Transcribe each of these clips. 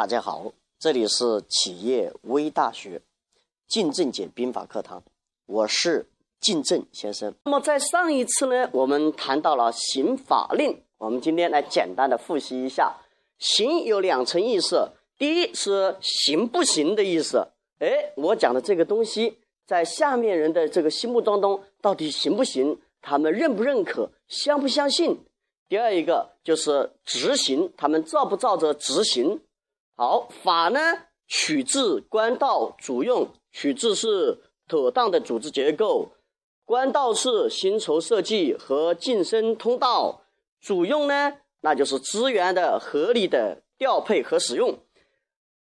大家好，这里是企业微大学靳正解兵法课堂，我是靳正先生。那么在上一次呢，我们谈到了刑法令，我们今天来简单的复习一下。刑有两层意思，第一是行不行的意思。哎，我讲的这个东西，在下面人的这个心目当中，到底行不行？他们认不认可？相不相信？第二一个就是执行，他们照不照着执行？好，法呢取自官道主用，取自是妥当的组织结构，官道是薪酬设计和晋升通道，主用呢那就是资源的合理的调配和使用。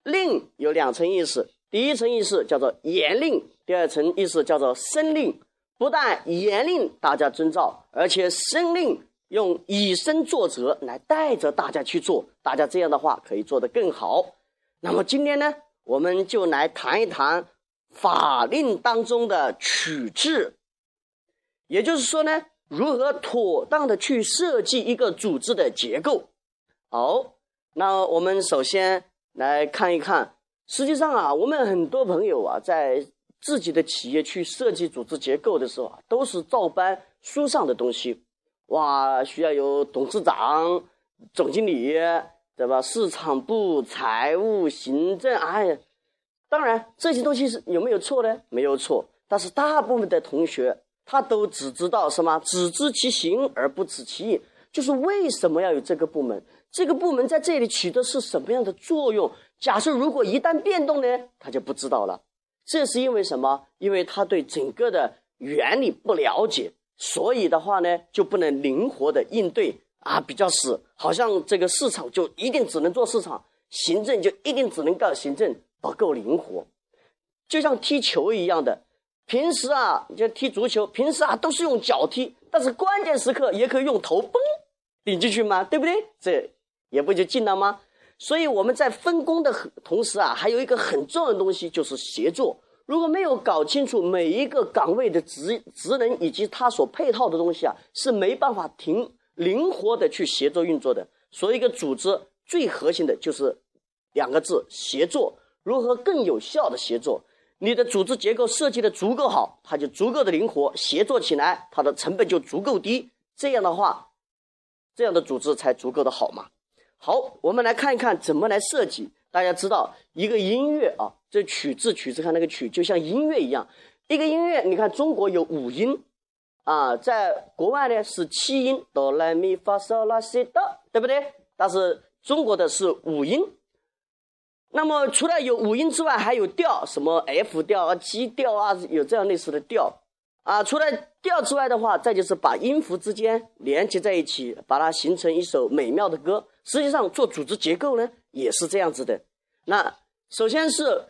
令有两层意思，第一层意思叫做严令，第二层意思叫做申令。不但严令大家遵照，而且申令。用以身作则来带着大家去做，大家这样的话可以做得更好。那么今天呢，我们就来谈一谈法令当中的取制，也就是说呢，如何妥当的去设计一个组织的结构。好，那我们首先来看一看，实际上啊，我们很多朋友啊，在自己的企业去设计组织结构的时候啊，都是照搬书上的东西。哇，需要有董事长、总经理，对吧？市场部、财务、行政，哎，当然这些东西是有没有错呢？没有错，但是大部分的同学他都只知道什么？只知其形而不知其意，就是为什么要有这个部门？这个部门在这里起的是什么样的作用？假设如果一旦变动呢，他就不知道了。这是因为什么？因为他对整个的原理不了解。所以的话呢，就不能灵活的应对啊，比较死，好像这个市场就一定只能做市场，行政就一定只能干行政，不够灵活。就像踢球一样的，平时啊，就踢足球，平时啊都是用脚踢，但是关键时刻也可以用头嘣顶进去吗？对不对？这也不就进了吗？所以我们在分工的同时啊，还有一个很重要的东西就是协作。如果没有搞清楚每一个岗位的职职能以及它所配套的东西啊，是没办法停灵活的去协作运作的。所以，一个组织最核心的就是两个字：协作。如何更有效的协作？你的组织结构设计的足够好，它就足够的灵活，协作起来它的成本就足够低。这样的话，这样的组织才足够的好嘛。好，我们来看一看怎么来设计。大家知道一个音乐啊，这曲字曲字看那个曲，就像音乐一样。一个音乐，你看中国有五音啊，在国外呢是七音，哆来咪发嗦拉西哆，对不对？但是中国的是五音。那么除了有五音之外，还有调，什么 F 调啊、G 调啊，有这样类似的调啊。除了调之外的话，再就是把音符之间连接在一起，把它形成一首美妙的歌。实际上做组织结构呢。也是这样子的，那首先是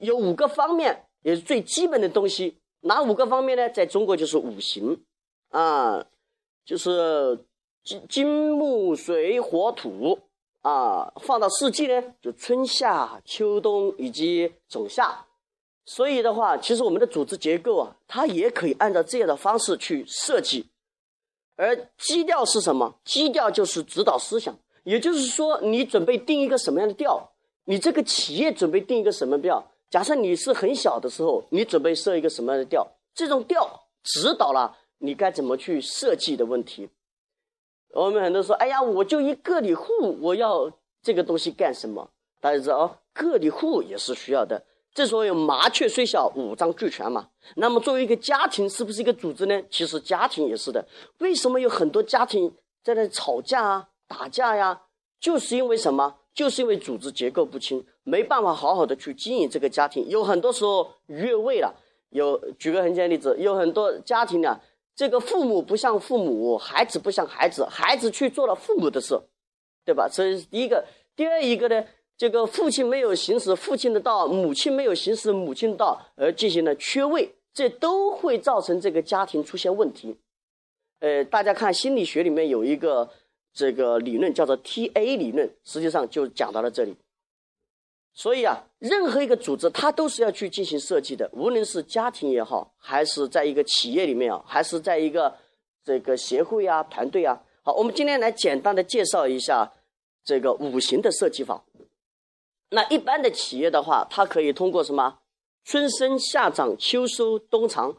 有五个方面，也是最基本的东西。哪五个方面呢？在中国就是五行啊，就是金金木水火土啊。放到四季呢，就春夏秋冬以及总夏。所以的话，其实我们的组织结构啊，它也可以按照这样的方式去设计。而基调是什么？基调就是指导思想。也就是说，你准备定一个什么样的调？你这个企业准备定一个什么调？假设你是很小的时候，你准备设一个什么样的调？这种调指导了你该怎么去设计的问题。我们很多说，哎呀，我就一个体户，我要这个东西干什么？大家知道哦，个体户也是需要的。这时候有麻雀虽小，五脏俱全嘛。那么作为一个家庭，是不是一个组织呢？其实家庭也是的。为什么有很多家庭在那吵架啊？打架呀，就是因为什么？就是因为组织结构不清，没办法好好的去经营这个家庭。有很多时候越位了。有举个很简单例子，有很多家庭呢，这个父母不像父母，孩子不像孩子，孩子去做了父母的事，对吧？这是第一个。第二一个呢，这个父亲没有行使父亲的道，母亲没有行使母亲的道，而进行了缺位，这都会造成这个家庭出现问题。呃，大家看心理学里面有一个。这个理论叫做 T A 理论，实际上就讲到了这里。所以啊，任何一个组织，它都是要去进行设计的，无论是家庭也好，还是在一个企业里面啊，还是在一个这个协会啊、团队啊。好，我们今天来简单的介绍一下这个五行的设计法。那一般的企业的话，它可以通过什么春生、夏长、秋收、冬藏，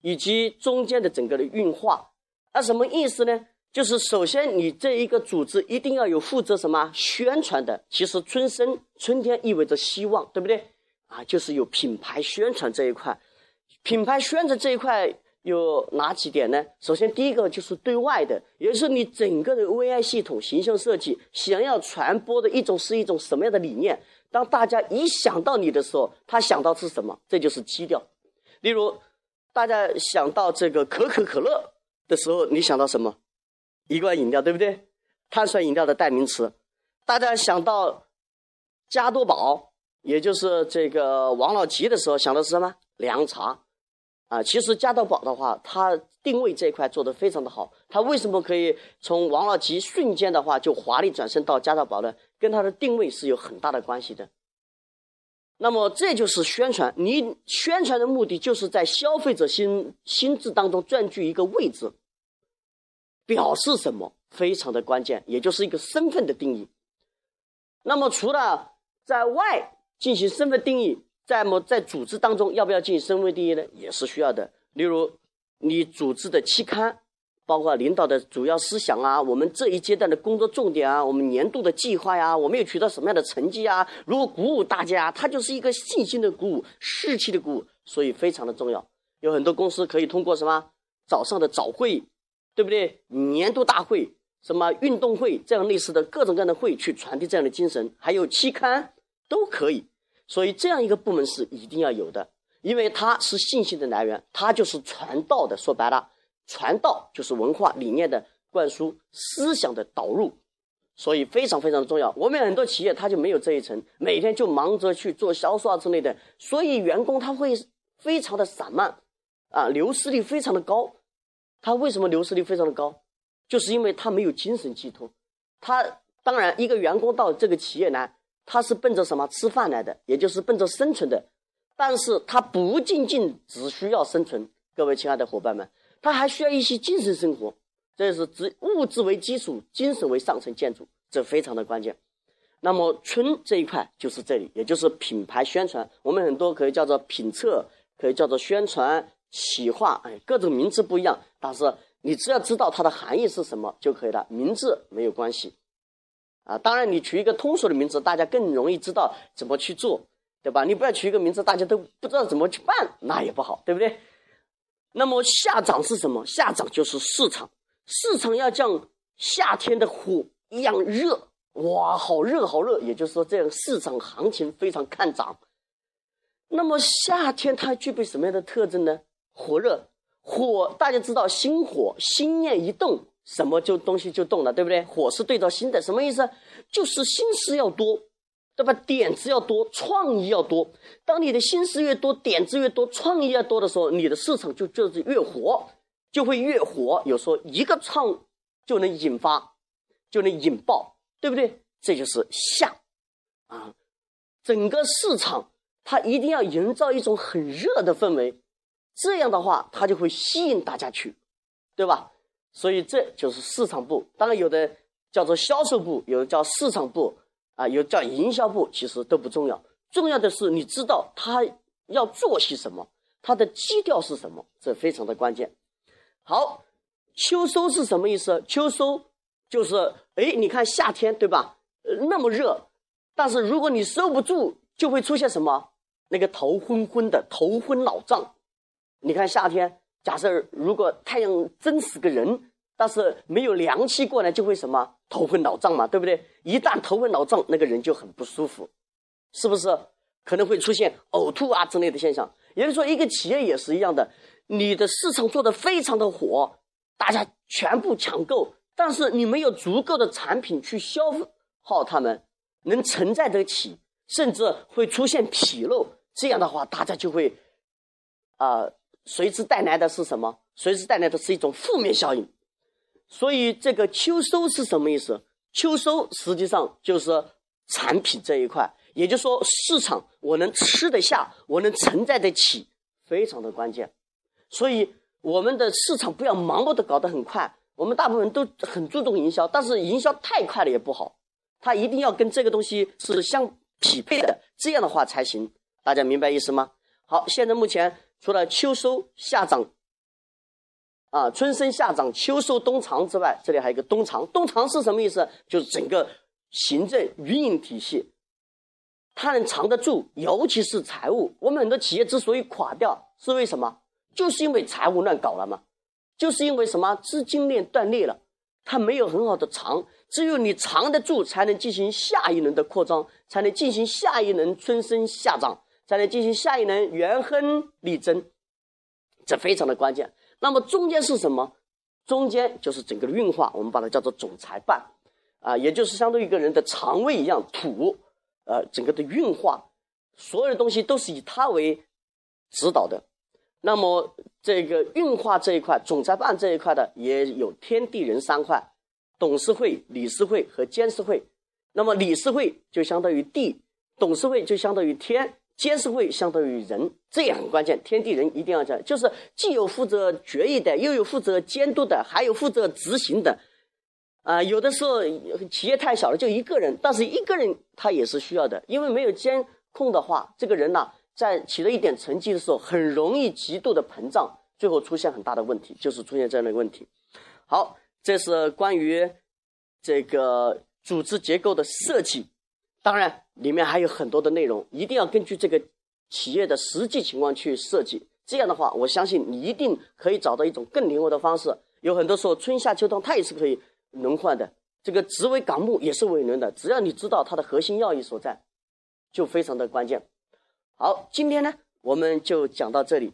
以及中间的整个的运化。那什么意思呢？就是首先你这一个组织一定要有负责什么宣传的。其实春生春天意味着希望，对不对？啊，就是有品牌宣传这一块。品牌宣传这一块有哪几点呢？首先第一个就是对外的，也就是你整个的 VI 系统形象设计想要传播的一种是一种什么样的理念？当大家一想到你的时候，他想到是什么？这就是基调。例如，大家想到这个可口可乐的时候，你想到什么？一罐饮料，对不对？碳酸饮料的代名词。大家想到加多宝，也就是这个王老吉的时候，想的是什么？凉茶。啊，其实加多宝的话，它定位这一块做得非常的好。它为什么可以从王老吉瞬间的话就华丽转身到加多宝呢？跟它的定位是有很大的关系的。那么这就是宣传，你宣传的目的就是在消费者心心智当中占据一个位置。表示什么非常的关键，也就是一个身份的定义。那么除了在外进行身份定义，在么在组织当中要不要进行身份定义呢？也是需要的。例如你组织的期刊，包括领导的主要思想啊，我们这一阶段的工作重点啊，我们年度的计划呀，我们又取得什么样的成绩啊？如果鼓舞大家，它就是一个信心的鼓舞，士气的鼓舞，所以非常的重要。有很多公司可以通过什么早上的早会。对不对？年度大会、什么运动会这样类似的各种各样的会，去传递这样的精神，还有期刊都可以。所以这样一个部门是一定要有的，因为它是信息的来源，它就是传道的。说白了，传道就是文化理念的灌输、思想的导入，所以非常非常的重要。我们很多企业它就没有这一层，每天就忙着去做销售啊之类的，所以员工他会非常的散漫，啊，流失率非常的高。他为什么流失率非常的高？就是因为他没有精神寄托。他当然，一个员工到这个企业来，他是奔着什么吃饭来的，也就是奔着生存的。但是他不仅仅只需要生存，各位亲爱的伙伴们，他还需要一些精神生活。这是指物质为基础，精神为上层建筑，这非常的关键。那么春这一块就是这里，也就是品牌宣传。我们很多可以叫做品测，可以叫做宣传。企划，哎，各种名字不一样，但是你只要知道它的含义是什么就可以了。名字没有关系，啊，当然你取一个通俗的名字，大家更容易知道怎么去做，对吧？你不要取一个名字，大家都不知道怎么去办，那也不好，对不对？那么夏长是什么？夏长就是市场，市场要像夏天的火一样热，哇，好热好热，也就是说，这样市场行情非常看涨。那么夏天它具备什么样的特征呢？火热，火大家知道，心火，心念一动，什么就东西就动了，对不对？火是对着心的，什么意思？就是心思要多，对吧？点子要多，创意要多。当你的心思越多，点子越多，创意越多的时候，你的市场就就是越火，就会越火。有时候一个创就能引发，就能引爆，对不对？这就是下啊，整个市场它一定要营造一种很热的氛围。这样的话，它就会吸引大家去，对吧？所以这就是市场部。当然，有的叫做销售部，有的叫市场部，啊，有叫营销部，其实都不重要。重要的是你知道他要做些什么，他的基调是什么，这非常的关键。好，秋收是什么意思？秋收就是，哎，你看夏天对吧？那么热，但是如果你收不住，就会出现什么？那个头昏昏的，头昏脑胀。你看夏天，假设如果太阳真死个人，但是没有凉气过来，就会什么头昏脑胀嘛，对不对？一旦头昏脑胀，那个人就很不舒服，是不是？可能会出现呕吐啊之类的现象。也就是说，一个企业也是一样的，你的市场做的非常的火，大家全部抢购，但是你没有足够的产品去消耗他们，能承载得起，甚至会出现纰漏。这样的话，大家就会啊。随之带来的是什么？随之带来的是一种负面效应。所以这个秋收是什么意思？秋收实际上就是产品这一块，也就是说市场我能吃得下，我能承载得起，非常的关键。所以我们的市场不要盲目的搞得很快。我们大部分都很注重营销，但是营销太快了也不好，它一定要跟这个东西是相匹配的，这样的话才行。大家明白意思吗？好，现在目前除了秋收夏长，啊，春生夏长，秋收冬藏之外，这里还有一个冬藏。冬藏是什么意思？就是整个行政运营体系，它能藏得住，尤其是财务。我们很多企业之所以垮掉，是为什么？就是因为财务乱搞了嘛，就是因为什么资金链断裂了，它没有很好的藏。只有你藏得住，才能进行下一轮的扩张，才能进行下一轮春生夏长。才能进行下一轮元亨利贞，这非常的关键。那么中间是什么？中间就是整个的运化，我们把它叫做总裁办，啊，也就是相当于一个人的肠胃一样土，呃，整个的运化，所有的东西都是以它为指导的。那么这个运化这一块，总裁办这一块的也有天地人三块，董事会、理事会和监事会。那么理事会就相当于地，董事会就相当于天。监事会相当于人，这也很关键。天地人一定要这样，就是既有负责决议的，又有负责监督的，还有负责执行的。啊，有的时候企业太小了，就一个人，但是一个人他也是需要的，因为没有监控的话，这个人呢，在取得一点成绩的时候，很容易极度的膨胀，最后出现很大的问题，就是出现这样的问题。好，这是关于这个组织结构的设计。当然，里面还有很多的内容，一定要根据这个企业的实际情况去设计。这样的话，我相信你一定可以找到一种更灵活的方式。有很多时候，春夏秋冬它也是可以轮换的，这个职为岗目也是为轮的。只要你知道它的核心要义所在，就非常的关键。好，今天呢，我们就讲到这里。